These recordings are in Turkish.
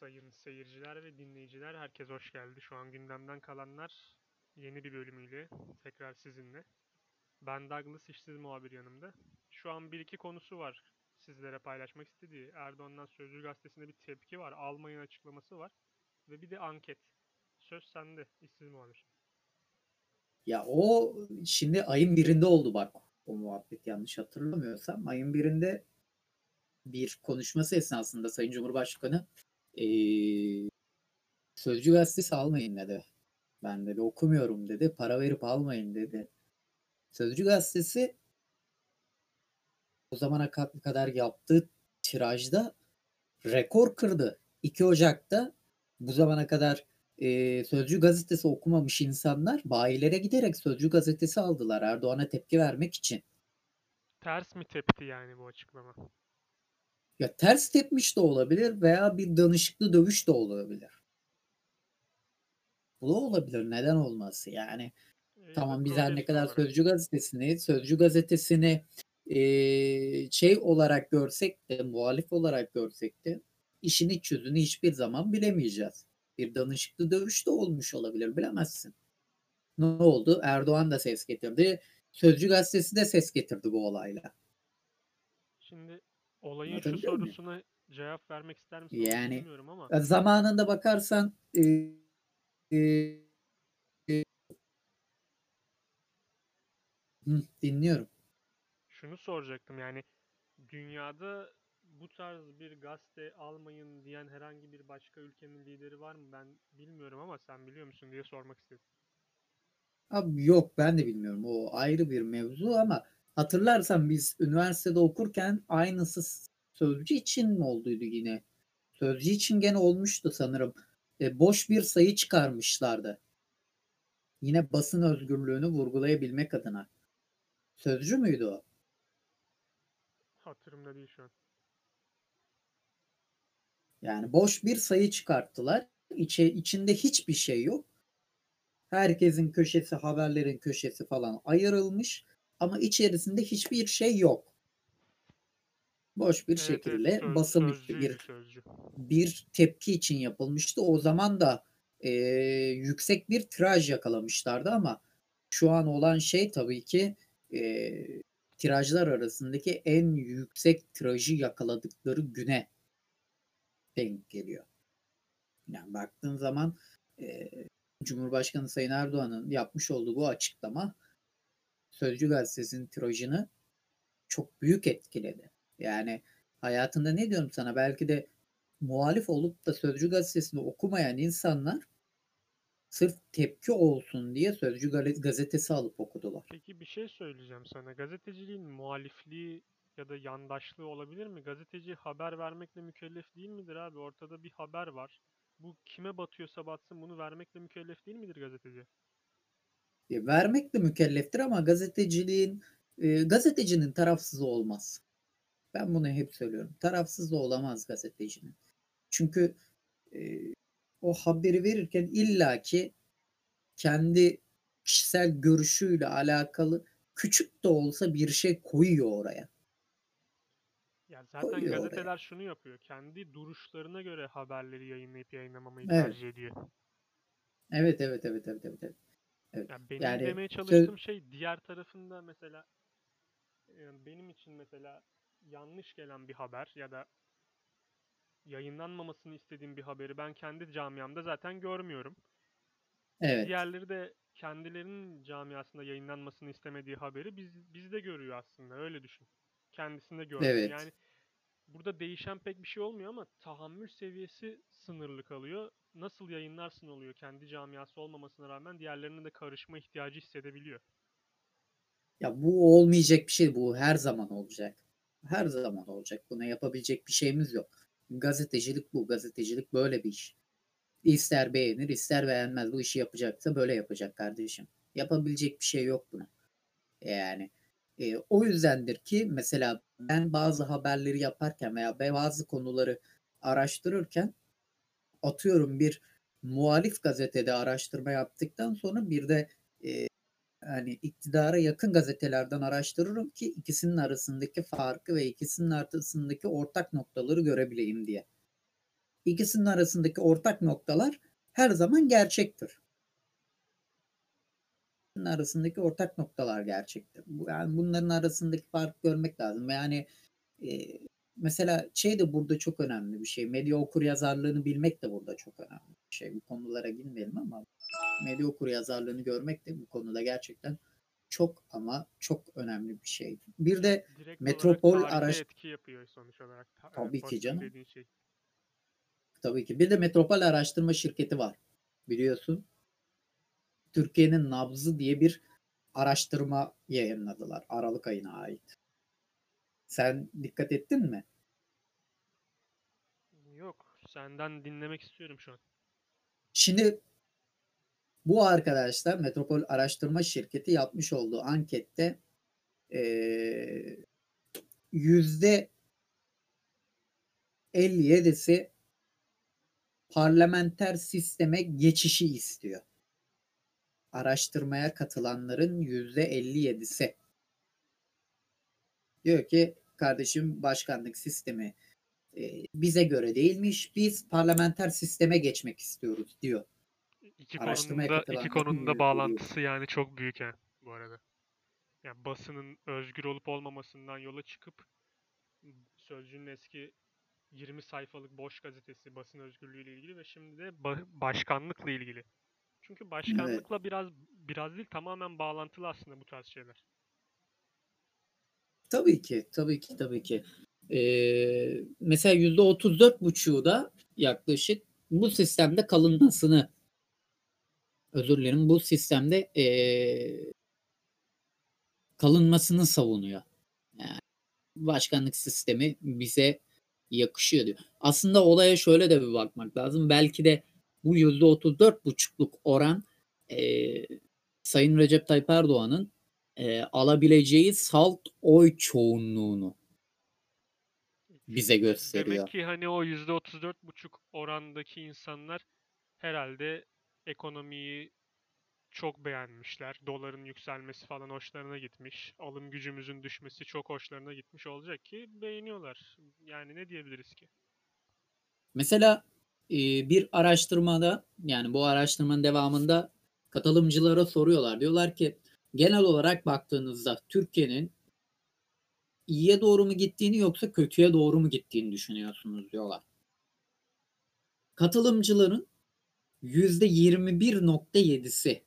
sayın seyirciler ve dinleyiciler. Herkes hoş geldi. Şu an gündemden kalanlar yeni bir bölümüyle tekrar sizinle. Ben Douglas işsiz muhabir yanımda. Şu an bir iki konusu var sizlere paylaşmak istediği. Erdoğan'dan Sözcü Gazetesi'nde bir tepki var. Almayın açıklaması var. Ve bir de anket. Söz sende işsiz muhabir. Ya o şimdi ayın birinde oldu bak o muhabbet yanlış hatırlamıyorsam. Ayın birinde bir konuşması esnasında Sayın Cumhurbaşkanı Sözcü gazetesi almayın dedi. Ben dedi okumuyorum dedi. Para verip almayın dedi. Sözcü gazetesi o zamana kadar yaptığı tirajda rekor kırdı. 2 Ocak'ta bu zamana kadar e, Sözcü gazetesi okumamış insanlar bayilere giderek Sözcü gazetesi aldılar Erdoğan'a tepki vermek için. Ters mi tepti yani bu açıklama? Ya ters tepmiş de olabilir veya bir danışıklı dövüş de olabilir. Bu da olabilir. Neden olması? Yani e, tamam biz her ne kadar olarak. Sözcü gazetesini, Sözcü gazetesini e, şey olarak görsek de, muhalif olarak görsek de işin iç yüzünü hiçbir zaman bilemeyeceğiz. Bir danışıklı dövüş de olmuş olabilir. Bilemezsin. Ne oldu? Erdoğan da ses getirdi. Sözcü gazetesi de ses getirdi bu olayla. Şimdi Olayın şu sorusuna mi? cevap vermek ister misin? Yani bilmiyorum ama. Zamanında bakarsan e, e, e, hı, dinliyorum. Şunu soracaktım yani dünyada bu tarz bir gazete almayın diyen herhangi bir başka ülkenin lideri var mı? Ben bilmiyorum ama sen biliyor musun diye sormak istedim. Abi yok ben de bilmiyorum. O ayrı bir mevzu ama Hatırlarsan biz üniversitede okurken aynısı sözcü için mi olduydu yine? Sözcü için gene olmuştu sanırım. E, boş bir sayı çıkarmışlardı. Yine basın özgürlüğünü vurgulayabilmek adına. Sözcü müydü o? Hatırımda değil şu an. Yani boş bir sayı çıkarttılar. İçe, içinde hiçbir şey yok. Herkesin köşesi, haberlerin köşesi falan ayrılmış ama içerisinde hiçbir şey yok. Boş bir evet, şekilde evet, söz, basın sözcü, bir sözcü. bir tepki için yapılmıştı. O zaman da e, yüksek bir tiraj yakalamışlardı ama şu an olan şey tabii ki e, tirajlar arasındaki en yüksek tirajı yakaladıkları güne denk geliyor. Yani baktığın zaman e, Cumhurbaşkanı Sayın Erdoğan'ın yapmış olduğu bu açıklama Sözcü gazetesinin tirajını çok büyük etkiledi. Yani hayatında ne diyorum sana belki de muhalif olup da Sözcü gazetesini okumayan insanlar sırf tepki olsun diye Sözcü gazetesi alıp okudular. Peki bir şey söyleyeceğim sana. Gazeteciliğin muhalifliği ya da yandaşlığı olabilir mi? Gazeteci haber vermekle mükellef değil midir abi? Ortada bir haber var. Bu kime batıyorsa batsın bunu vermekle mükellef değil midir gazeteci? E, vermekle mükelleftir ama gazeteciliğin e, gazetecinin tarafsızı olmaz. Ben bunu hep söylüyorum. Tarafsız da olamaz gazetecinin. Çünkü e, o haberi verirken illaki kendi kişisel görüşüyle alakalı küçük de olsa bir şey koyuyor oraya. Ya zaten koyuyor gazeteler oraya. şunu yapıyor. Kendi duruşlarına göre haberleri yayınlayıp yayınlamamayı evet. tercih ediyor. Evet evet evet evet evet. evet. Evet. Yani benim yani, demeye çalıştığım söz... şey diğer tarafında mesela yani benim için mesela yanlış gelen bir haber ya da yayınlanmamasını istediğim bir haberi ben kendi camiamda zaten görmüyorum. Evet. Diğerleri de kendilerinin camiasında yayınlanmasını istemediği haberi biz bizde görüyor aslında. Öyle düşün. Kendisinde görüyor. Evet. Yani burada değişen pek bir şey olmuyor ama tahammül seviyesi sınırlı kalıyor. Nasıl yayınlarsın oluyor. Kendi camiası olmamasına rağmen diğerlerinin de karışma ihtiyacı hissedebiliyor. Ya bu olmayacak bir şey. Bu her zaman olacak. Her zaman olacak. Buna yapabilecek bir şeyimiz yok. Gazetecilik bu. Gazetecilik böyle bir iş. İster beğenir ister beğenmez. Bu işi yapacaksa böyle yapacak kardeşim. Yapabilecek bir şey yok buna. Yani e, o yüzdendir ki mesela ben bazı haberleri yaparken veya bazı konuları araştırırken atıyorum bir muhalif gazetede araştırma yaptıktan sonra bir de e, yani iktidara yakın gazetelerden araştırırım ki ikisinin arasındaki farkı ve ikisinin arasındaki ortak noktaları görebileyim diye. İkisinin arasındaki ortak noktalar her zaman gerçektir. Arasındaki ortak noktalar gerçektir. Yani bunların arasındaki fark görmek lazım. Yani e, mesela şey de burada çok önemli bir şey. Medya okur yazarlığını bilmek de burada çok önemli bir şey. Bu konulara girmeyelim ama medya okur yazarlığını görmek de bu konuda gerçekten çok ama çok önemli bir şey. Bir de Direkt metropol araç etki yapıyor sonuç olarak. Tabii ki canım. Şey. Tabii ki. Bir de metropol araştırma şirketi var. Biliyorsun. Türkiye'nin nabzı diye bir araştırma yayınladılar Aralık ayına ait. Sen dikkat ettin mi? Yok. Senden dinlemek istiyorum şu an. Şimdi bu arkadaşlar Metropol Araştırma Şirketi yapmış olduğu ankette yüzde ee, 57'si parlamenter sisteme geçişi istiyor. Araştırmaya katılanların yüzde 57'si diyor ki kardeşim başkanlık sistemi e, bize göre değilmiş. Biz parlamenter sisteme geçmek istiyoruz diyor. İki konunun iki konunun bağlantısı yani çok büyük yani bu arada. Yani basının özgür olup olmamasından yola çıkıp Sözcü'nün eski 20 sayfalık boş gazetesi basın özgürlüğü ile ilgili ve şimdi de ba- başkanlıkla ilgili. Çünkü başkanlıkla evet. biraz biraz değil tamamen bağlantılı aslında bu tarz şeyler. Tabii ki, tabii ki, tabii ki. Ee, mesela yüzde otuz dört buçuğu da yaklaşık bu sistemde kalınmasını özür dilerim bu sistemde ee, kalınmasını savunuyor. Yani başkanlık sistemi bize yakışıyor diyor. Aslında olaya şöyle de bir bakmak lazım. Belki de bu yüzde otuz dört buçukluk oran e, Sayın Recep Tayyip Erdoğan'ın e, alabileceği salt oy çoğunluğunu bize gösteriyor. Demek ki hani o yüzde otuz dört buçuk orandaki insanlar herhalde ekonomiyi çok beğenmişler. Doların yükselmesi falan hoşlarına gitmiş. Alım gücümüzün düşmesi çok hoşlarına gitmiş olacak ki beğeniyorlar. Yani ne diyebiliriz ki? Mesela bir araştırmada yani bu araştırmanın devamında katılımcılara soruyorlar. Diyorlar ki genel olarak baktığınızda Türkiye'nin iyiye doğru mu gittiğini yoksa kötüye doğru mu gittiğini düşünüyorsunuz diyorlar. Katılımcıların %21.7'si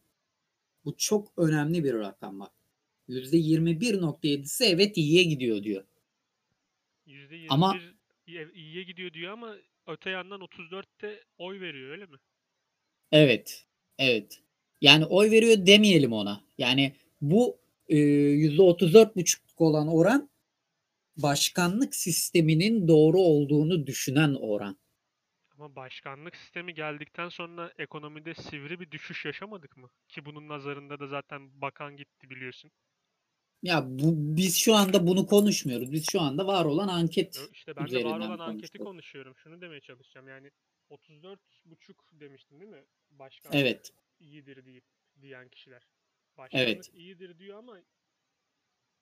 bu çok önemli bir rakam bak. %21.7'si evet iyiye gidiyor diyor. %21 ama iyiye gidiyor diyor ama öte yandan 34'te oy veriyor öyle mi? Evet. Evet. Yani oy veriyor demeyelim ona. Yani bu e, %34,5 olan oran başkanlık sisteminin doğru olduğunu düşünen oran. Ama başkanlık sistemi geldikten sonra ekonomide sivri bir düşüş yaşamadık mı? Ki bunun nazarında da zaten bakan gitti biliyorsun. Ya bu, biz şu anda bunu konuşmuyoruz. Biz şu anda var olan anket İşte ben de var olan anketi konuşuyorum. Şunu demeye çalışacağım. Yani 34 buçuk demiştin değil mi? Başkanlık evet. iyidir deyip diyen kişiler. Başkanlık evet. iyidir diyor ama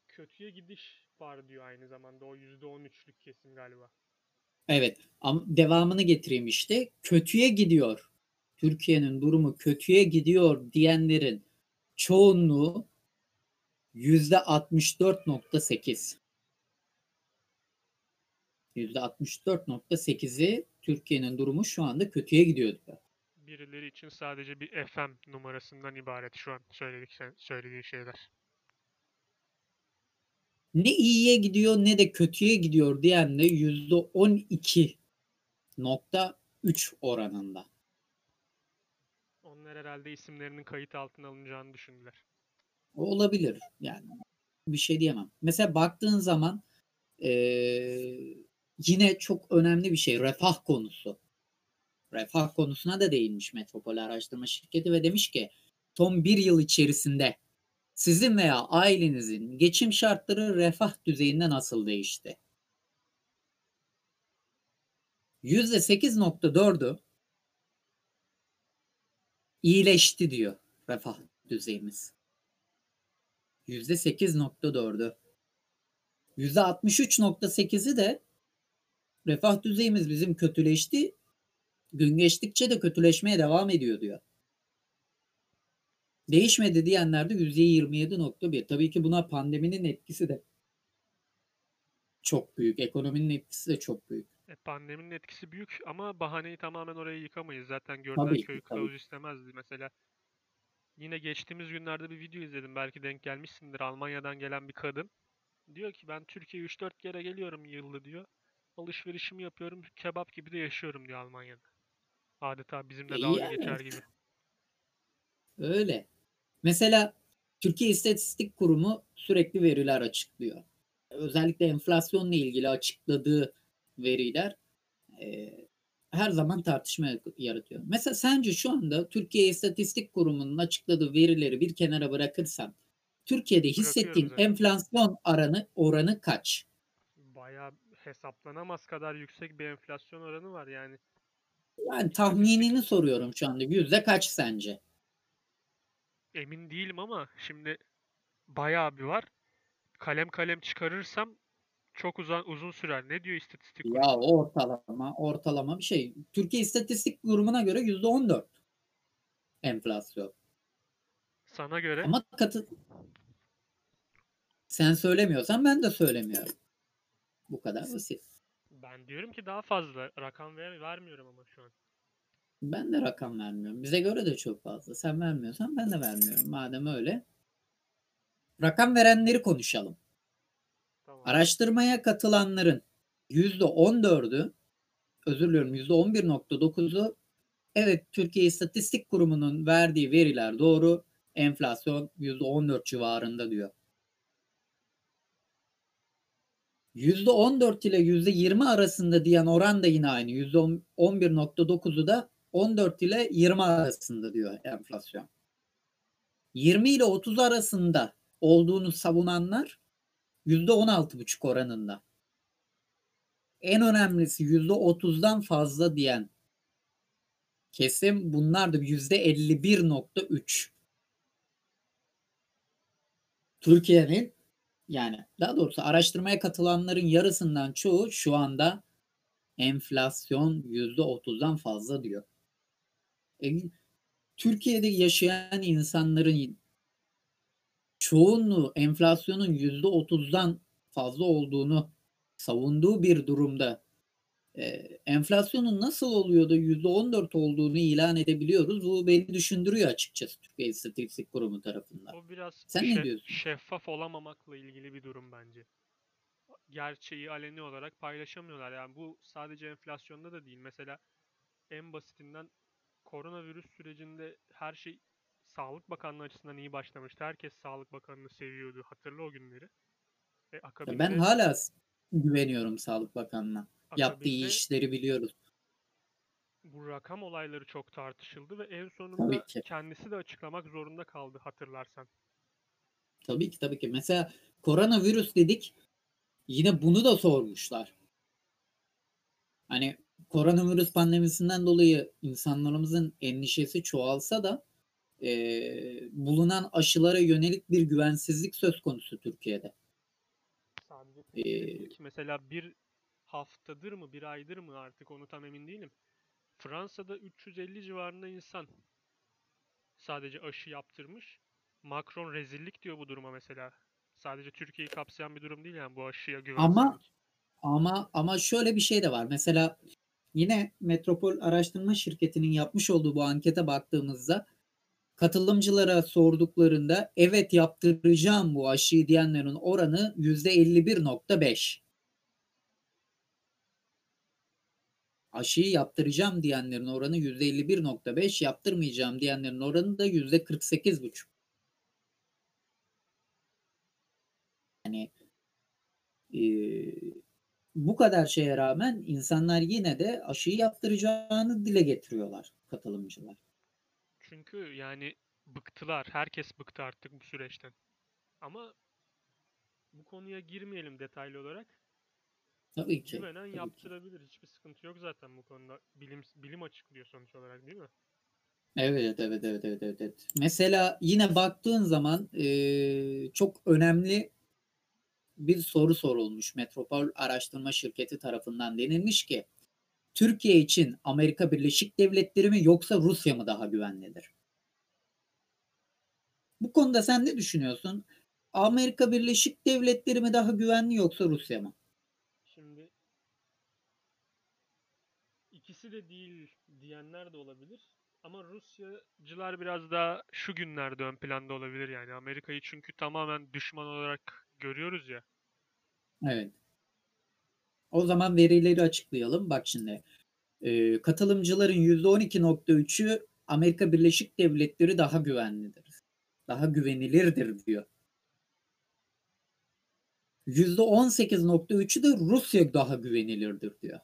kötüye gidiş var diyor aynı zamanda. O %13'lük kesim galiba. Evet ama devamını getireyim işte. Kötüye gidiyor. Türkiye'nin durumu kötüye gidiyor diyenlerin çoğunluğu 64.8. Yüzde 64.8'i Türkiye'nin durumu şu anda kötüye gidiyor diyor. Birileri için sadece bir FM numarasından ibaret şu an söyledik söylediği şeyler ne iyiye gidiyor ne de kötüye gidiyor diyen de %12.3 oranında. Onlar herhalde isimlerinin kayıt altına alınacağını düşündüler. Olabilir yani bir şey diyemem. Mesela baktığın zaman ee, yine çok önemli bir şey refah konusu. Refah konusuna da değinmiş Metropol Araştırma Şirketi ve demiş ki son bir yıl içerisinde sizin veya ailenizin geçim şartları refah düzeyinde nasıl değişti? %8.4'ü iyileşti diyor refah düzeyimiz. %8.4'ü. %63.8'i de refah düzeyimiz bizim kötüleşti. Gün geçtikçe de kötüleşmeye devam ediyor diyor. Değişmedi diyenler de %27.1. Tabii ki buna pandeminin etkisi de çok büyük. Ekonominin etkisi de çok büyük. E, pandeminin etkisi büyük ama bahaneyi tamamen oraya yıkamayız. Zaten görünen tabii köy kılavuz istemezdi. Mesela yine geçtiğimiz günlerde bir video izledim. Belki denk gelmişsindir. Almanya'dan gelen bir kadın. Diyor ki ben Türkiye'ye 3-4 kere geliyorum yılda diyor. Alışverişimi yapıyorum. Kebap gibi de yaşıyorum diyor Almanya'da. Adeta bizimle e, dalga yani. geçer gibi. Öyle. Mesela Türkiye İstatistik Kurumu sürekli veriler açıklıyor. Özellikle enflasyonla ilgili açıkladığı veriler e, her zaman tartışma yaratıyor. Mesela sence şu anda Türkiye İstatistik Kurumu'nun açıkladığı verileri bir kenara bırakırsan Türkiye'de hissettiğin enflasyon oranı oranı kaç? Bayağı hesaplanamaz kadar yüksek bir enflasyon oranı var yani. Yani tahminini soruyorum şu anda. Yüzde kaç sence? Emin değilim ama şimdi bayağı bir var. Kalem kalem çıkarırsam çok uzun uzun sürer. Ne diyor istatistik? Ya ortalama ortalama bir şey. Türkiye İstatistik Kurumu'na göre yüzde on dört enflasyon. Sana göre? Ama katı sen söylemiyorsan ben de söylemiyorum. Bu kadar basit. Ben diyorum ki daha fazla. Rakam ver, vermiyorum ama şu an. Ben de rakam vermiyorum. Bize göre de çok fazla. Sen vermiyorsan ben de vermiyorum. Madem öyle. Rakam verenleri konuşalım. Araştırmaya katılanların %14'ü özür diliyorum %11.9'u evet Türkiye İstatistik Kurumu'nun verdiği veriler doğru. Enflasyon %14 civarında diyor. %14 ile %20 arasında diyen oran da yine aynı. %11.9'u da 14 ile 20 arasında diyor enflasyon. 20 ile 30 arasında olduğunu savunanlar %16,5 oranında. En önemlisi %30'dan fazla diyen kesim bunlar da %51.3. Türkiye'nin yani daha doğrusu araştırmaya katılanların yarısından çoğu şu anda enflasyon %30'dan fazla diyor. E, Türkiye'de yaşayan insanların çoğunluğu enflasyonun %30'dan fazla olduğunu savunduğu bir durumda e, enflasyonun nasıl oluyor da %14 olduğunu ilan edebiliyoruz. Bu beni düşündürüyor açıkçası Türkiye İstatistik Kurumu tarafından. O biraz Sen şef, ne diyorsun? şeffaf olamamakla ilgili bir durum bence. Gerçeği aleni olarak paylaşamıyorlar. Yani bu sadece enflasyonda da değil. Mesela en basitinden koronavirüs sürecinde her şey Sağlık Bakanlığı açısından iyi başlamıştı. Herkes Sağlık Bakanı'nı seviyordu. Hatırla o günleri. E, akabinde, ben hala güveniyorum Sağlık Bakanı'na. Yaptığı işleri biliyoruz. Bu rakam olayları çok tartışıldı ve en sonunda kendisi de açıklamak zorunda kaldı hatırlarsan. Tabii ki tabii ki. Mesela koronavirüs dedik. Yine bunu da sormuşlar. Hani koronavirüs pandemisinden dolayı insanlarımızın endişesi çoğalsa da e, bulunan aşılara yönelik bir güvensizlik söz konusu Türkiye'de. Sadece ee, mesela bir haftadır mı bir aydır mı artık onu tam emin değilim. Fransa'da 350 civarında insan sadece aşı yaptırmış. Macron rezillik diyor bu duruma mesela. Sadece Türkiye'yi kapsayan bir durum değil yani bu aşıya güvensizlik. Ama ama ama şöyle bir şey de var. Mesela yine Metropol Araştırma Şirketi'nin yapmış olduğu bu ankete baktığımızda katılımcılara sorduklarında evet yaptıracağım bu aşıyı diyenlerin oranı %51.5. Aşıyı yaptıracağım diyenlerin oranı %51.5, yaptırmayacağım diyenlerin oranı da %48.5. Yani e, bu kadar şeye rağmen insanlar yine de aşıyı yaptıracağını dile getiriyorlar katılımcılar. Çünkü yani bıktılar. Herkes bıktı artık bu süreçten. Ama bu konuya girmeyelim detaylı olarak. Tabii ki. Güvenen tabii yaptırabilir. Ki. Hiçbir sıkıntı yok zaten bu konuda. Bilim bilim açıklıyor sonuç olarak değil mi? Evet, evet, evet, evet, evet. evet. Mesela yine baktığın zaman e, çok önemli bir soru sorulmuş Metropol Araştırma Şirketi tarafından denilmiş ki Türkiye için Amerika Birleşik Devletleri mi yoksa Rusya mı daha güvenlidir? Bu konuda sen ne düşünüyorsun? Amerika Birleşik Devletleri mi daha güvenli yoksa Rusya mı? Şimdi ikisi de değil diyenler de olabilir. Ama Rusyacılar biraz daha şu günlerde ön planda olabilir yani. Amerika'yı çünkü tamamen düşman olarak görüyoruz ya. Evet. O zaman verileri açıklayalım. Bak şimdi. E, katılımcıların %12.3'ü Amerika Birleşik Devletleri daha güvenlidir. Daha güvenilirdir diyor. %18.3'ü de Rusya daha güvenilirdir diyor.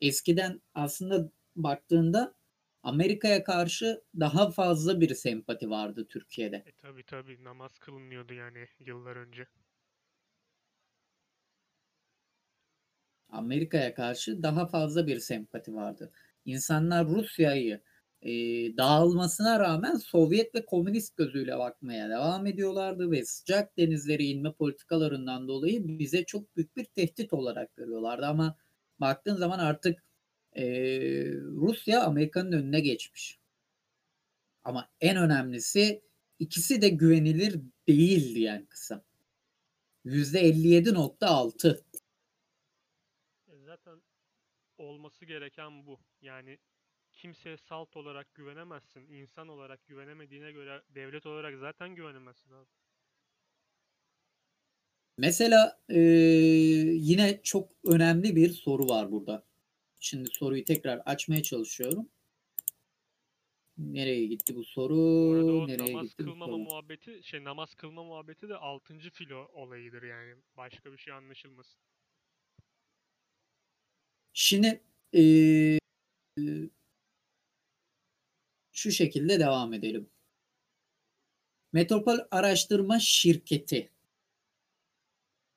Eskiden aslında baktığında Amerika'ya karşı daha fazla bir sempati vardı Türkiye'de. E tabi tabi namaz kılınıyordu yani yıllar önce. Amerika'ya karşı daha fazla bir sempati vardı. İnsanlar Rusya'yı e, dağılmasına rağmen Sovyet ve komünist gözüyle bakmaya devam ediyorlardı ve sıcak denizlere inme politikalarından dolayı bize çok büyük bir tehdit olarak görüyorlardı. Ama baktığın zaman artık e, Rusya Amerika'nın önüne geçmiş. Ama en önemlisi ikisi de güvenilir değil diyen kısım. %57.6 zaten olması gereken bu. Yani kimseye salt olarak güvenemezsin. İnsan olarak güvenemediğine göre devlet olarak zaten güvenemezsin abi. Mesela e, yine çok önemli bir soru var burada. Şimdi soruyu tekrar açmaya çalışıyorum. Nereye gitti bu soru? Bu Nereye namaz gitti kılmama bu soru? muhabbeti, şey namaz kılma muhabbeti de 6. filo olayıdır yani. Başka bir şey anlaşılmasın. Şimdi e, şu şekilde devam edelim. Metropol Araştırma Şirketi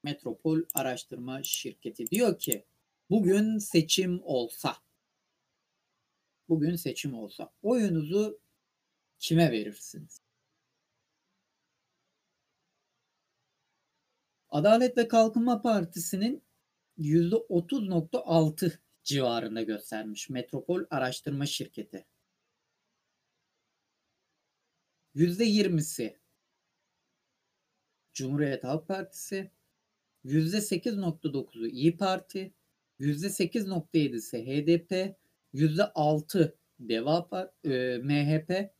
Metropol Araştırma Şirketi diyor ki bugün seçim olsa bugün seçim olsa oyunuzu kime verirsiniz? Adalet ve Kalkınma Partisi'nin %30.6 civarında göstermiş Metropol Araştırma Şirketi. %20'si Cumhuriyet Halk Partisi, %8.9'u İyi Parti, %8.7'si HDP, %6 Deva e, MHP.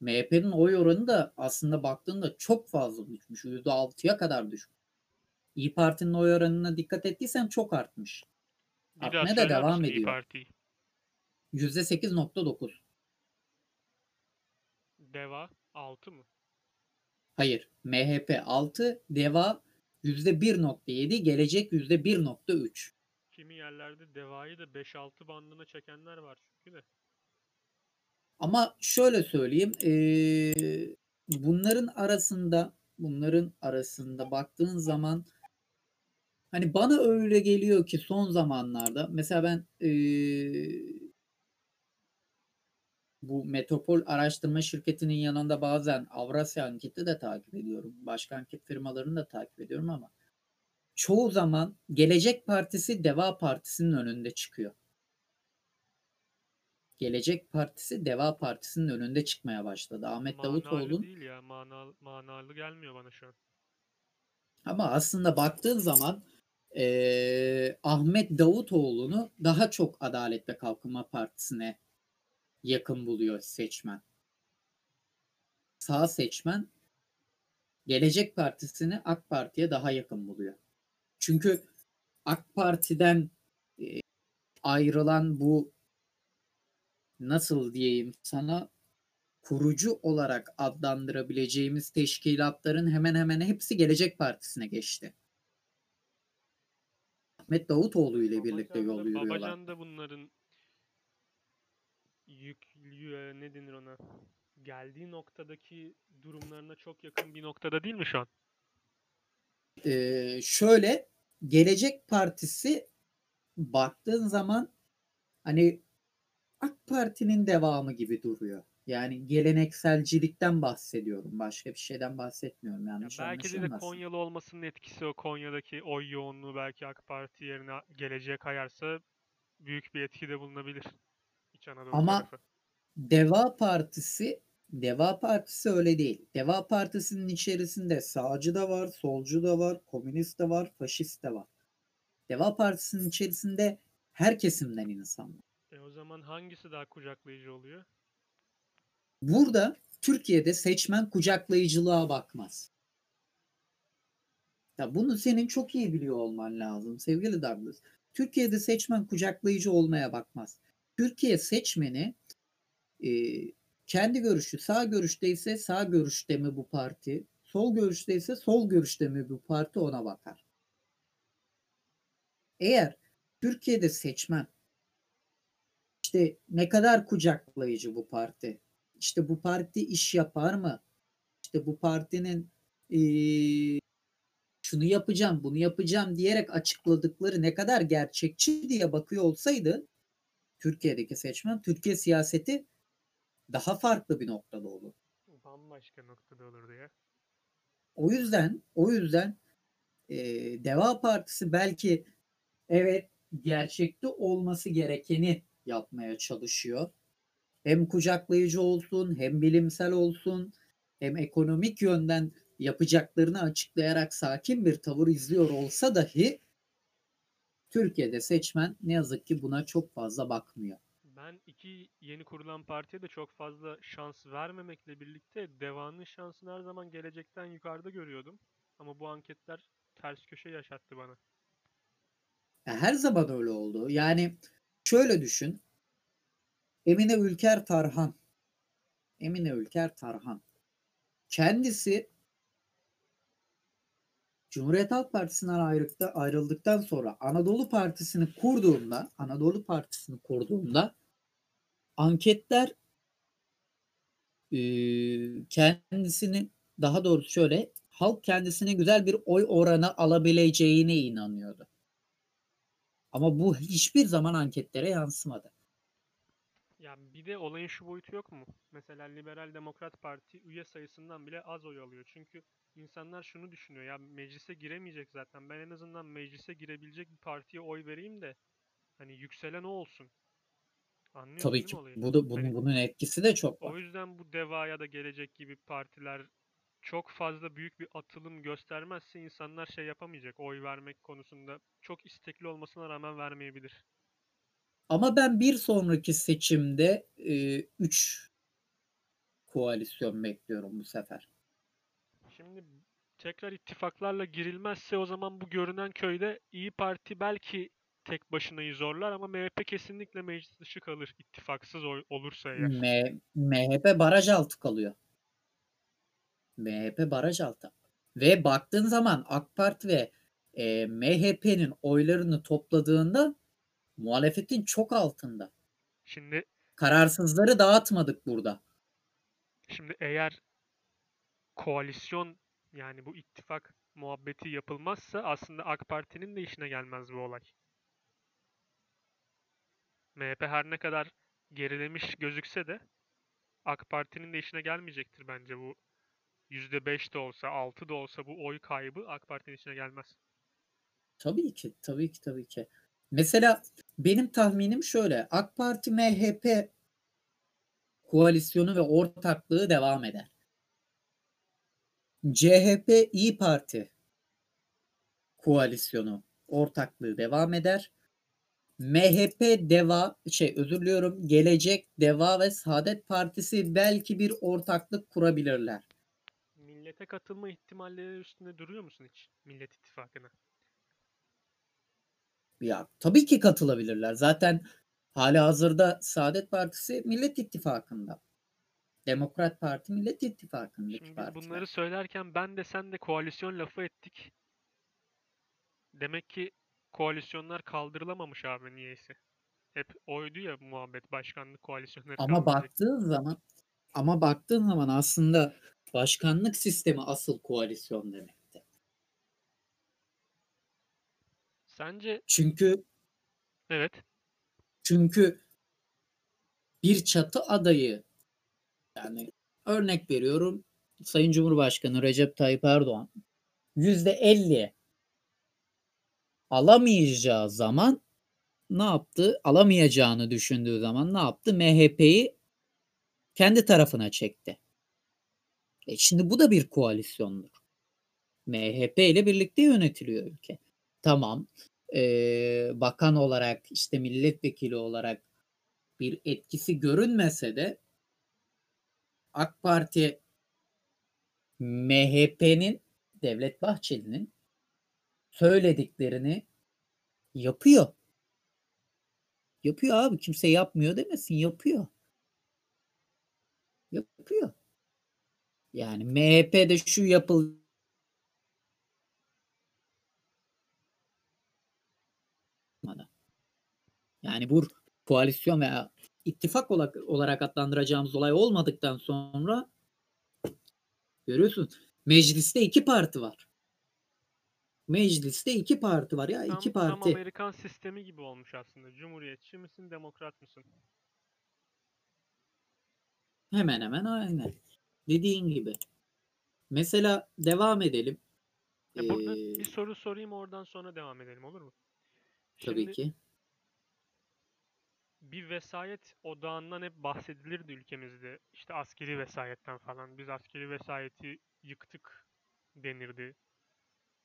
MHP'nin oy oranı da aslında baktığında çok fazla düşmüş. %6'ya kadar düşmüş. İyi Parti'nin oy oranına dikkat ettiysen çok artmış. Bir Artmaya da devam ediyor. İyi Parti. %8.9. Deva 6 mı? Hayır. MHP 6, Deva %1.7, Gelecek %1.3. Kimi yerlerde Deva'yı da 5-6 bandına çekenler var çünkü de. Ama şöyle söyleyeyim. Ee, bunların arasında bunların arasında baktığın zaman hani bana öyle geliyor ki son zamanlarda mesela ben ee, bu Metropol Araştırma Şirketi'nin yanında bazen Avrasya Anket'i de takip ediyorum. Başka anket firmalarını da takip ediyorum ama çoğu zaman Gelecek Partisi Deva Partisi'nin önünde çıkıyor. Gelecek Partisi Deva Partisi'nin önünde çıkmaya başladı. Ahmet manalı Davutoğlu'nun değil ya. Manalı, manalı gelmiyor bana şu an. Ama aslında baktığın zaman e, Ahmet Davutoğlu'nu daha çok Adalet ve Kalkınma Partisi'ne yakın buluyor seçmen. Sağ seçmen Gelecek Partisi'ni AK Parti'ye daha yakın buluyor. Çünkü AK Parti'den ayrılan bu nasıl diyeyim sana kurucu olarak adlandırabileceğimiz teşkilatların hemen hemen hepsi Gelecek Partisi'ne geçti. Ahmet Davutoğlu ile birlikte yol yürüyorlar. Babacan da bunların yük, ne denir ona? Geldiği noktadaki durumlarına çok yakın bir noktada değil mi şu an? Ee, şöyle Gelecek Partisi baktığın zaman hani AK Parti'nin devamı gibi duruyor. Yani gelenekselcilikten bahsediyorum. Başka bir şeyden bahsetmiyorum. Yanlış ya belki de, Konyalı olmasının etkisi o Konya'daki oy yoğunluğu belki AK Parti yerine geleceğe kayarsa büyük bir etkide bulunabilir. İç Anadolu Ama tarafı. Deva Partisi Deva Partisi öyle değil. Deva Partisi'nin içerisinde sağcı da var, solcu da var, komünist de var, faşist de var. Deva Partisi'nin içerisinde her kesimden insan var. E o zaman hangisi daha kucaklayıcı oluyor? Burada Türkiye'de seçmen kucaklayıcılığa bakmaz. Ya bunu senin çok iyi biliyor olman lazım sevgili Douglas. Türkiye'de seçmen kucaklayıcı olmaya bakmaz. Türkiye seçmeni e, kendi görüşü sağ görüşte ise sağ görüşte mi bu parti, sol görüşte ise sol görüşte mi bu parti ona bakar. Eğer Türkiye'de seçmen işte ne kadar kucaklayıcı bu parti, işte bu parti iş yapar mı, işte bu partinin e, şunu yapacağım, bunu yapacağım diyerek açıkladıkları ne kadar gerçekçi diye bakıyor olsaydı Türkiye'deki seçmen, Türkiye siyaseti daha farklı bir noktada olur. Bambaşka noktada olurdu ya. O yüzden, o yüzden e, Deva Partisi belki evet gerçekte olması gerekeni yapmaya çalışıyor. Hem kucaklayıcı olsun, hem bilimsel olsun, hem ekonomik yönden yapacaklarını açıklayarak sakin bir tavır izliyor olsa dahi Türkiye'de seçmen ne yazık ki buna çok fazla bakmıyor. Ben iki yeni kurulan partiye de çok fazla şans vermemekle birlikte devanın şansını her zaman gelecekten yukarıda görüyordum. Ama bu anketler ters köşe yaşattı bana. her zaman öyle oldu. Yani şöyle düşün. Emine Ülker Tarhan. Emine Ülker Tarhan. Kendisi Cumhuriyet Halk Partisi'nden ayrıldıktan, sonra Anadolu Partisi'ni kurduğunda, Anadolu Partisi'ni kurduğunda anketler kendisini daha doğrusu şöyle halk kendisine güzel bir oy oranı alabileceğine inanıyordu. Ama bu hiçbir zaman anketlere yansımadı. Ya bir de olayın şu boyutu yok mu? Mesela Liberal Demokrat Parti üye sayısından bile az oy alıyor. Çünkü insanlar şunu düşünüyor. Ya meclise giremeyecek zaten. Ben en azından meclise girebilecek bir partiye oy vereyim de hani yükselen o olsun. Anlıyorsun Tabii ki. Bu da, bunun, hani, bunun etkisi de çok var. O yüzden bu DEVA ya da Gelecek gibi partiler çok fazla büyük bir atılım göstermezse insanlar şey yapamayacak. Oy vermek konusunda çok istekli olmasına rağmen vermeyebilir. Ama ben bir sonraki seçimde 3 e, koalisyon bekliyorum bu sefer. Şimdi tekrar ittifaklarla girilmezse o zaman bu görünen köyde İyi Parti belki tek başınayı zorlar ama MHP kesinlikle meclis dışı kalır ittifaksız olursa eğer. M MHP baraj altı kalıyor. MHP baraj altı. Ve baktığın zaman AK Parti ve e, MHP'nin oylarını topladığında muhalefetin çok altında. Şimdi kararsızları dağıtmadık burada. Şimdi eğer koalisyon yani bu ittifak muhabbeti yapılmazsa aslında AK Parti'nin de işine gelmez bu olay. MHP her ne kadar gerilemiş gözükse de AK Parti'nin de işine gelmeyecektir bence bu. %5 de olsa, 6 da olsa bu oy kaybı AK Parti'nin işine gelmez. Tabii ki, tabii ki, tabii ki. Mesela benim tahminim şöyle. AK Parti MHP koalisyonu ve ortaklığı devam eder. CHP İyi Parti koalisyonu ortaklığı devam eder. MHP Deva şey özür diliyorum Gelecek Deva ve Saadet Partisi belki bir ortaklık kurabilirler. Millete katılma ihtimalleri üstünde duruyor musun hiç Millet İttifakı'na? Ya tabii ki katılabilirler. Zaten hali hazırda Saadet Partisi Millet İttifakı'nda. Demokrat Parti Millet İttifakı'ndaki Şimdi partiler. bunları söylerken ben de sen de koalisyon lafı ettik. Demek ki koalisyonlar kaldırılamamış abi niyeyse. Hep oydu ya muhabbet başkanlık koalisyonları. Ama baktığın zaman ama baktığın zaman aslında başkanlık sistemi asıl koalisyon demekti. Sence Çünkü evet. Çünkü bir çatı adayı yani örnek veriyorum Sayın Cumhurbaşkanı Recep Tayyip Erdoğan %50 alamayacağı zaman ne yaptı? Alamayacağını düşündüğü zaman ne yaptı? MHP'yi kendi tarafına çekti. E şimdi bu da bir koalisyondur. MHP ile birlikte yönetiliyor ülke. Tamam. Ee, bakan olarak işte milletvekili olarak bir etkisi görünmese de AK Parti MHP'nin Devlet Bahçeli'nin söylediklerini yapıyor. Yapıyor abi. Kimse yapmıyor demesin. Yapıyor. Yapıyor. Yani MHP'de şu yapıl Yani bu koalisyon veya ittifak olarak, adlandıracağımız olay olmadıktan sonra görüyorsun mecliste iki parti var. Mecliste iki parti var ya tam, iki parti. Tam Amerikan sistemi gibi olmuş aslında. Cumhuriyetçi misin, demokrat mısın? Hemen hemen aynen. Dediğin gibi. Mesela devam edelim. Ya burada ee, bir soru sorayım oradan sonra devam edelim olur mu? Tabii Şimdi, ki bir vesayet odağından hep bahsedilirdi ülkemizde. İşte askeri vesayetten falan. Biz askeri vesayeti yıktık denirdi.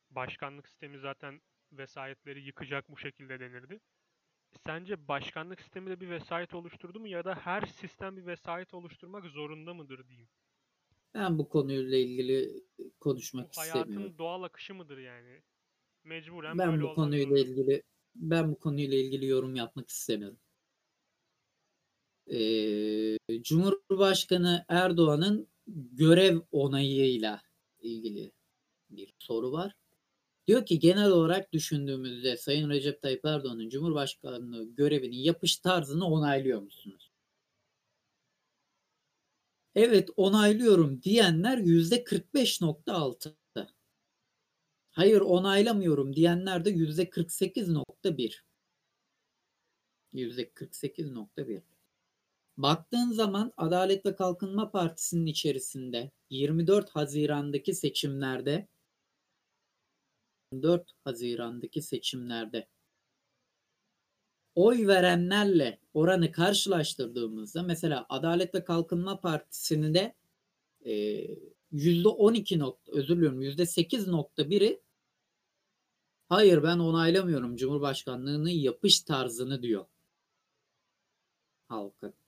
Başkanlık sistemi zaten vesayetleri yıkacak bu şekilde denirdi. Sence başkanlık sistemi de bir vesayet oluşturdu mu ya da her sistem bir vesayet oluşturmak zorunda mıdır diyeyim? Ben bu konuyla ilgili konuşmak bu istemiyorum. Hayatın doğal akışı mıdır yani? Mecburen ben böyle bu konuyla zorunda. ilgili ben bu konuyla ilgili yorum yapmak istemiyorum e, Cumhurbaşkanı Erdoğan'ın görev onayıyla ilgili bir soru var. Diyor ki genel olarak düşündüğümüzde Sayın Recep Tayyip Erdoğan'ın Cumhurbaşkanlığı görevinin yapış tarzını onaylıyor musunuz? Evet onaylıyorum diyenler yüzde 45.6. Hayır onaylamıyorum diyenler de yüzde 48.1. Yüzde 48.1. Baktığın zaman Adalet ve Kalkınma Partisi'nin içerisinde 24 Haziran'daki seçimlerde 4 Haziran'daki seçimlerde oy verenlerle oranı karşılaştırdığımızda mesela Adalet ve Kalkınma Partisi'nin de e, %12 nokta özür diliyorum %8.1'i hayır ben onaylamıyorum Cumhurbaşkanlığının yapış tarzını diyor halkı.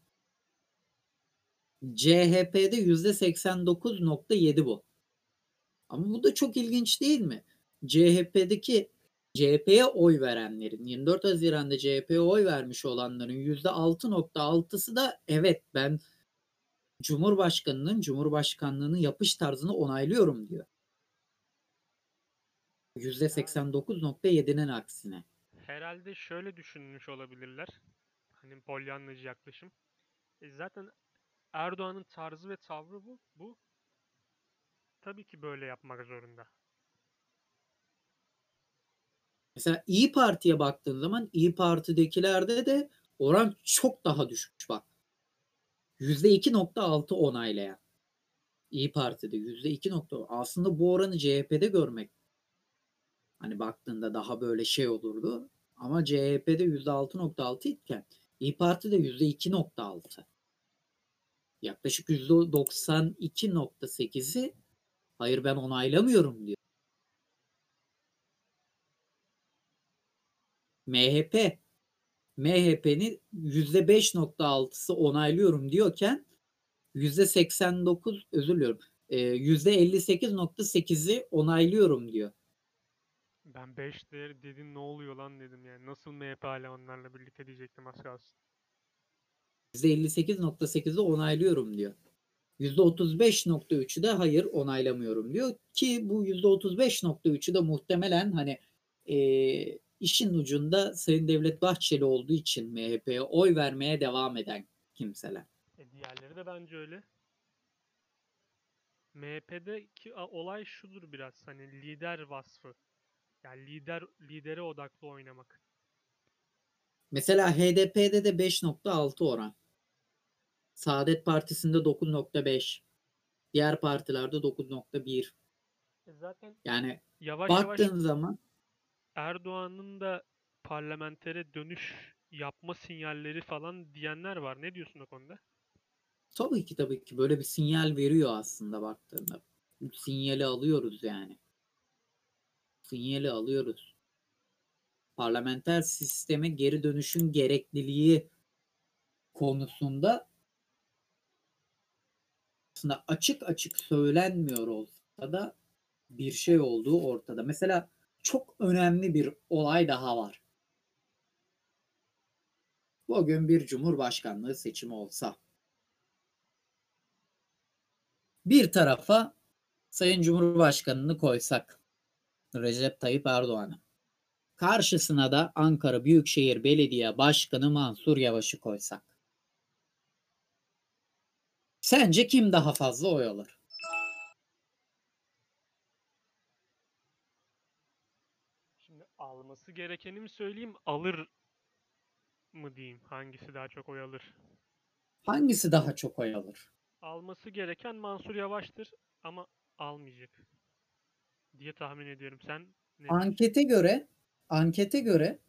CHP'de %89.7 bu. Ama bu da çok ilginç değil mi? CHP'deki CHP'ye oy verenlerin 24 Haziran'da CHP'ye oy vermiş olanların %6.6'sı da evet ben Cumhurbaşkanının Cumhurbaşkanlığının yapış tarzını onaylıyorum diyor. %89.7'nin aksine. Herhalde şöyle düşünmüş olabilirler. Hani polyanlıcı yaklaşım. E zaten Erdoğan'ın tarzı ve tavrı bu. Bu tabii ki böyle yapmak zorunda. Mesela İyi Parti'ye baktığın zaman İyi Parti'dekilerde de oran çok daha düşmüş bak. %2.6 onaylayan. İyi Parti'de %2. Aslında bu oranı CHP'de görmek hani baktığında daha böyle şey olurdu. Ama CHP'de %6.6 iken İyi Parti'de %2.6 yaklaşık %92.8'i hayır ben onaylamıyorum diyor. MHP MHP'nin %5.6'sı onaylıyorum diyorken %89 özür diliyorum %58.8'i e, onaylıyorum diyor. Ben 5 değer dedim ne oluyor lan dedim yani. Nasıl MHP hala onlarla birlikte diyecektim az kalsın. %58.8'i onaylıyorum diyor. %35.3'ü de hayır onaylamıyorum diyor ki bu %35.3'ü de muhtemelen hani e, işin ucunda Sayın Devlet Bahçeli olduğu için MHP'ye oy vermeye devam eden kimseler. E diğerleri de bence öyle. MHP'deki olay şudur biraz hani lider vasfı. Yani lider lidere odaklı oynamak. Mesela HDP'de de 5.6 oran. Saadet Partisi'nde 9.5. Diğer partilerde 9.1. E zaten yani yavaş baktığın yavaş zaman Erdoğan'ın da parlamentere dönüş yapma sinyalleri falan diyenler var. Ne diyorsun o konuda? Tabii ki tabii ki böyle bir sinyal veriyor aslında baktığında. Sinyali alıyoruz yani. Sinyali alıyoruz. Parlamenter sisteme geri dönüşün gerekliliği konusunda aslında açık açık söylenmiyor olsa da bir şey olduğu ortada. Mesela çok önemli bir olay daha var. Bugün bir cumhurbaşkanlığı seçimi olsa bir tarafa Sayın Cumhurbaşkanı'nı koysak Recep Tayyip Erdoğan'ı karşısına da Ankara Büyükşehir Belediye Başkanı Mansur Yavaş'ı koysak sence kim daha fazla oy alır? Şimdi alması gerekeni mi söyleyeyim, alır mı diyeyim? Hangisi daha çok oy alır? Hangisi daha çok oy alır? Alması gereken Mansur Yavaş'tır ama almayacak diye tahmin ediyorum. Sen ne Ankete diyorsun? göre ankete göre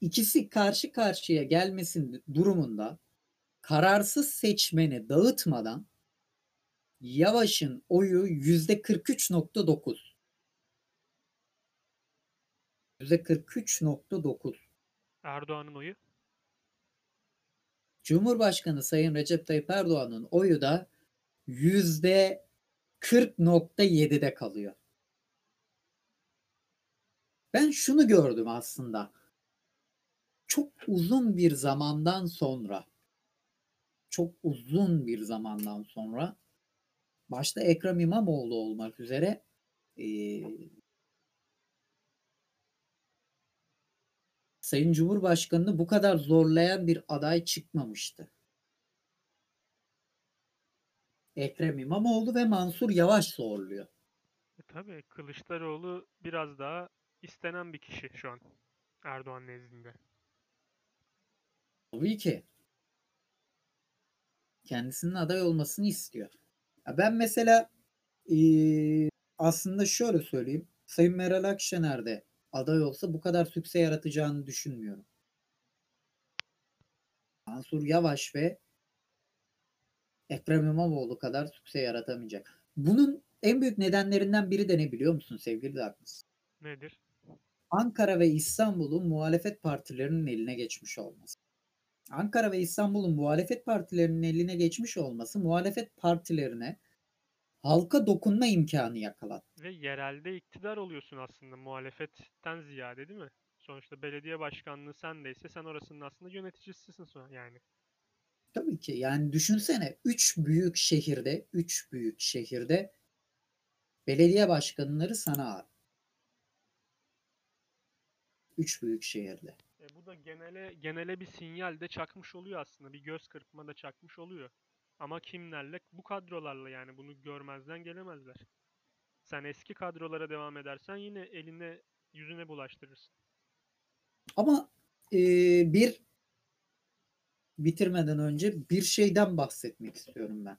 ikisi karşı karşıya gelmesin durumunda kararsız seçmeni dağıtmadan Yavaş'ın oyu yüzde 43.9. Yüzde 43.9. Erdoğan'ın oyu? Cumhurbaşkanı Sayın Recep Tayyip Erdoğan'ın oyu da yüzde 40.7'de kalıyor. Ben şunu gördüm aslında. Çok uzun bir zamandan sonra çok uzun bir zamandan sonra başta Ekrem İmamoğlu olmak üzere e, Sayın Cumhurbaşkanı'nı bu kadar zorlayan bir aday çıkmamıştı. Ekrem İmamoğlu ve Mansur Yavaş zorluyor. E, tabii Kılıçdaroğlu biraz daha istenen bir kişi şu an Erdoğan nezdinde. Tabii ki. Kendisinin aday olmasını istiyor. Ya ben mesela e, aslında şöyle söyleyeyim. Sayın Meral Akşener de aday olsa bu kadar sükse yaratacağını düşünmüyorum. Mansur Yavaş ve Ekrem İmamoğlu kadar sükse yaratamayacak. Bunun en büyük nedenlerinden biri de ne biliyor musun sevgili Darkness? Nedir? Ankara ve İstanbul'un muhalefet partilerinin eline geçmiş olması. Ankara ve İstanbul'un muhalefet partilerinin eline geçmiş olması muhalefet partilerine halka dokunma imkanı yakalattı. Ve yerelde iktidar oluyorsun aslında muhalefetten ziyade değil mi? Sonuçta belediye başkanlığı sendeyse sen orasının aslında yöneticisisin sonra yani. Tabii ki yani düşünsene 3 büyük şehirde 3 büyük şehirde belediye başkanları sana ait. 3 büyük şehirde. E, bu da genele genele bir sinyal de çakmış oluyor aslında. Bir göz kırpma da çakmış oluyor. Ama kimlerle? Bu kadrolarla yani bunu görmezden gelemezler. Sen eski kadrolara devam edersen yine eline yüzüne bulaştırırsın. Ama e, bir bitirmeden önce bir şeyden bahsetmek istiyorum ben.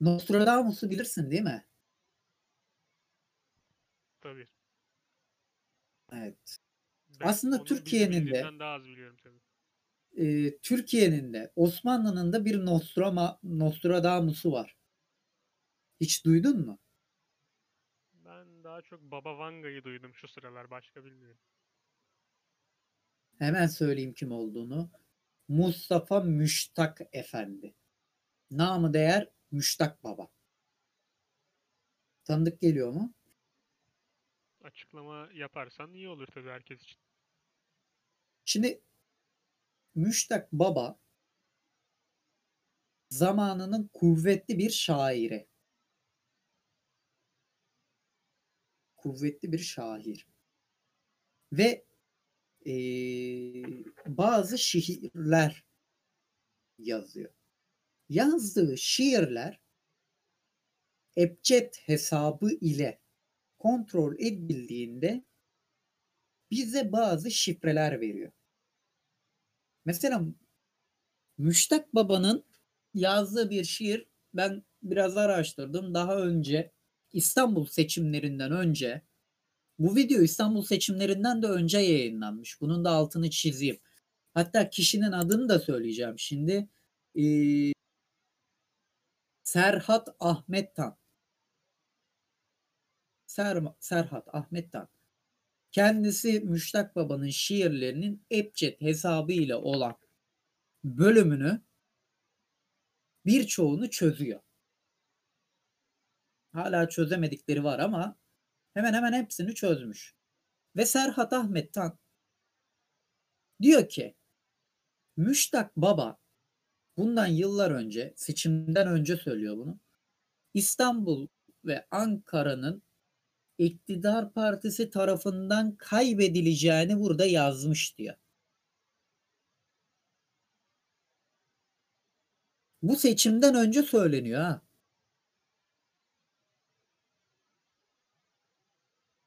Nostradamus'u bilirsin değil mi? Tabii. Evet. Ben Aslında Türkiye'nin de daha az biliyorum tabii. E, Türkiye'nin de Osmanlı'nın da bir Nostrama, Nostradamus'u var. Hiç duydun mu? Ben daha çok Baba Vanga'yı duydum şu sıralar başka bilmiyorum. Hemen söyleyeyim kim olduğunu. Mustafa Müştak Efendi. Namı değer Müştak Baba. Tanıdık geliyor mu? Açıklama yaparsan iyi olur tabii herkes için. Şimdi Müştak Baba zamanının kuvvetli bir şairi. Kuvvetli bir şair. Ve e, bazı şiirler yazıyor. Yazdığı şiirler ebced hesabı ile kontrol edildiğinde bize bazı şifreler veriyor. Mesela Müştak Baba'nın yazdığı bir şiir ben biraz araştırdım. Daha önce İstanbul seçimlerinden önce Bu video İstanbul seçimlerinden de önce yayınlanmış. Bunun da altını çizeyim. Hatta kişinin adını da söyleyeceğim şimdi. Ee, Serhat Ahmet Tan. Ser, Serhat Ahmet Tan. Kendisi Müştak Baba'nın şiirlerinin Epcet hesabı ile olan bölümünü birçoğunu çözüyor. Hala çözemedikleri var ama hemen hemen hepsini çözmüş. Ve Serhat Ahmet Tan diyor ki Müştak Baba bundan yıllar önce seçimden önce söylüyor bunu. İstanbul ve Ankara'nın iktidar partisi tarafından kaybedileceğini burada yazmış diyor. Bu seçimden önce söyleniyor ha.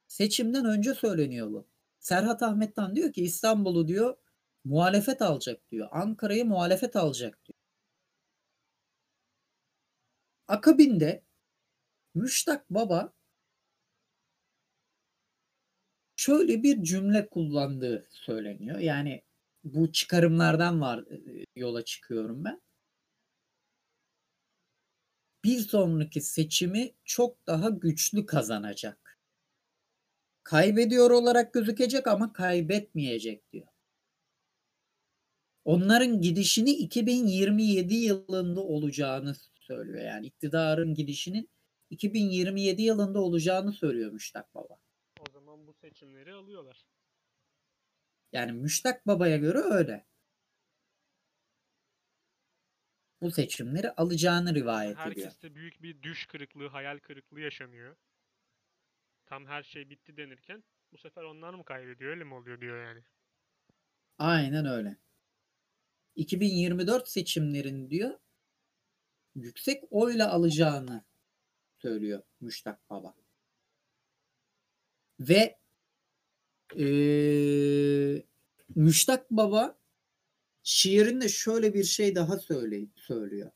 Seçimden önce söyleniyor bu. Serhat Ahmet'ten diyor ki İstanbul'u diyor muhalefet alacak diyor. Ankara'yı muhalefet alacak diyor. Akabinde Müştak Baba şöyle bir cümle kullandığı söyleniyor. Yani bu çıkarımlardan var yola çıkıyorum ben. Bir sonraki seçimi çok daha güçlü kazanacak. Kaybediyor olarak gözükecek ama kaybetmeyecek diyor. Onların gidişini 2027 yılında olacağını söylüyor. Yani iktidarın gidişinin 2027 yılında olacağını söylüyor Müştak Baba. Seçimleri alıyorlar. Yani Müştak Baba'ya göre öyle. Bu seçimleri alacağını rivayet Herkeste ediyor. Herkeste büyük bir düş kırıklığı, hayal kırıklığı yaşanıyor. Tam her şey bitti denirken bu sefer onlar mı kaybediyor öyle mi oluyor diyor yani. Aynen öyle. 2024 seçimlerin diyor yüksek oyla alacağını söylüyor Müştak Baba. Ve ee, Müştak Baba şiirinde şöyle bir şey daha söyle, söylüyor.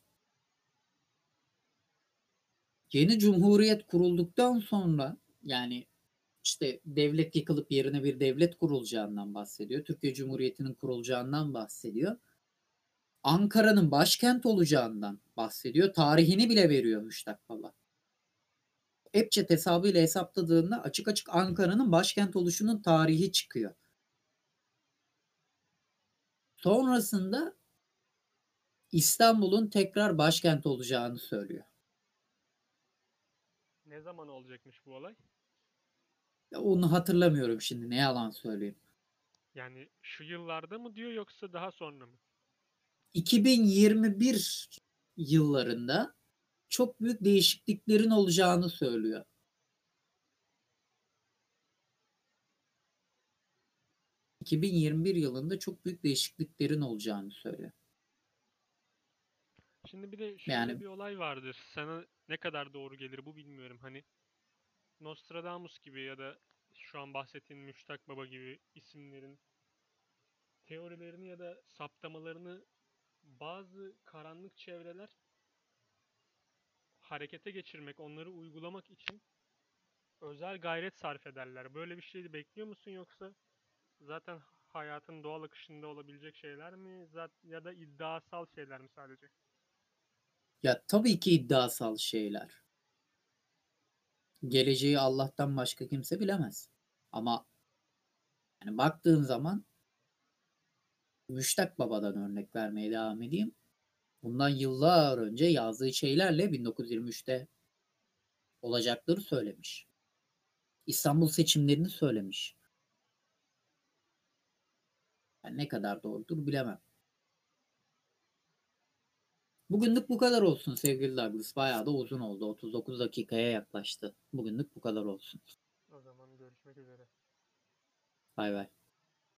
Yeni cumhuriyet kurulduktan sonra yani işte devlet yıkılıp yerine bir devlet kurulacağından bahsediyor. Türkiye Cumhuriyeti'nin kurulacağından bahsediyor. Ankara'nın başkent olacağından bahsediyor. Tarihini bile veriyor Müştak Baba. Epcet hesabıyla hesapladığında açık açık Ankara'nın başkent oluşunun tarihi çıkıyor. Sonrasında İstanbul'un tekrar başkent olacağını söylüyor. Ne zaman olacakmış bu olay? Ya onu hatırlamıyorum şimdi ne yalan söyleyeyim. Yani şu yıllarda mı diyor yoksa daha sonra mı? 2021 yıllarında çok büyük değişikliklerin olacağını söylüyor. ...2021 yılında çok büyük değişikliklerin olacağını söylüyor. Şimdi bir de şöyle yani... bir olay vardır. Sana ne kadar doğru gelir bu bilmiyorum. Hani Nostradamus gibi ya da şu an bahsettiğin Müştak Baba gibi isimlerin teorilerini ya da saptamalarını bazı karanlık çevreler harekete geçirmek, onları uygulamak için özel gayret sarf ederler. Böyle bir şey bekliyor musun yoksa zaten hayatın doğal akışında olabilecek şeyler mi ya da iddiasal şeyler mi sadece? Ya tabii ki iddiasal şeyler. Geleceği Allah'tan başka kimse bilemez. Ama yani baktığın zaman Müştak Baba'dan örnek vermeye devam edeyim. Bundan yıllar önce yazdığı şeylerle 1923'te olacakları söylemiş. İstanbul seçimlerini söylemiş. Yani ne kadar doğrudur bilemem. Bugünlük bu kadar olsun sevgili Douglas. Bayağı da uzun oldu. 39 dakikaya yaklaştı. Bugünlük bu kadar olsun. O zaman görüşmek üzere. Bay bay.